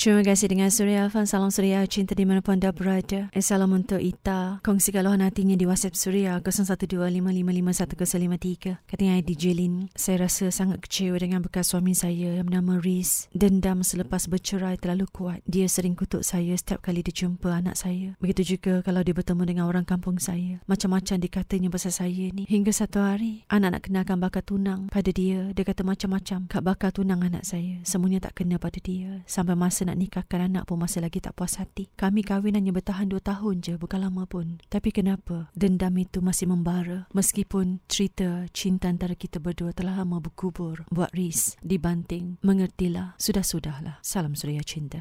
Terima kasih dengan Surya Afan. Salam Surya Cinta di mana pun anda berada. Eh, salam untuk Ita. Kongsikan luahan hatinya di WhatsApp Surya 0125551053. Katanya DJ Lin. Saya rasa sangat kecewa dengan bekas suami saya yang bernama Riz. Dendam selepas bercerai terlalu kuat. Dia sering kutuk saya setiap kali dia jumpa anak saya. Begitu juga kalau dia bertemu dengan orang kampung saya. Macam-macam dikatanya pasal saya ni. Hingga satu hari, anak nak kenalkan bakal tunang pada dia. Dia kata macam-macam. Kak bakal tunang anak saya. Semuanya tak kena pada dia. Sampai masa nak nikahkan anak pun masih lagi tak puas hati. Kami kahwin hanya bertahan dua tahun je, bukan lama pun. Tapi kenapa dendam itu masih membara meskipun cerita cinta antara kita berdua telah lama berkubur. Buat Riz dibanting. Mengertilah. Sudah-sudahlah. Salam Suria Cinta.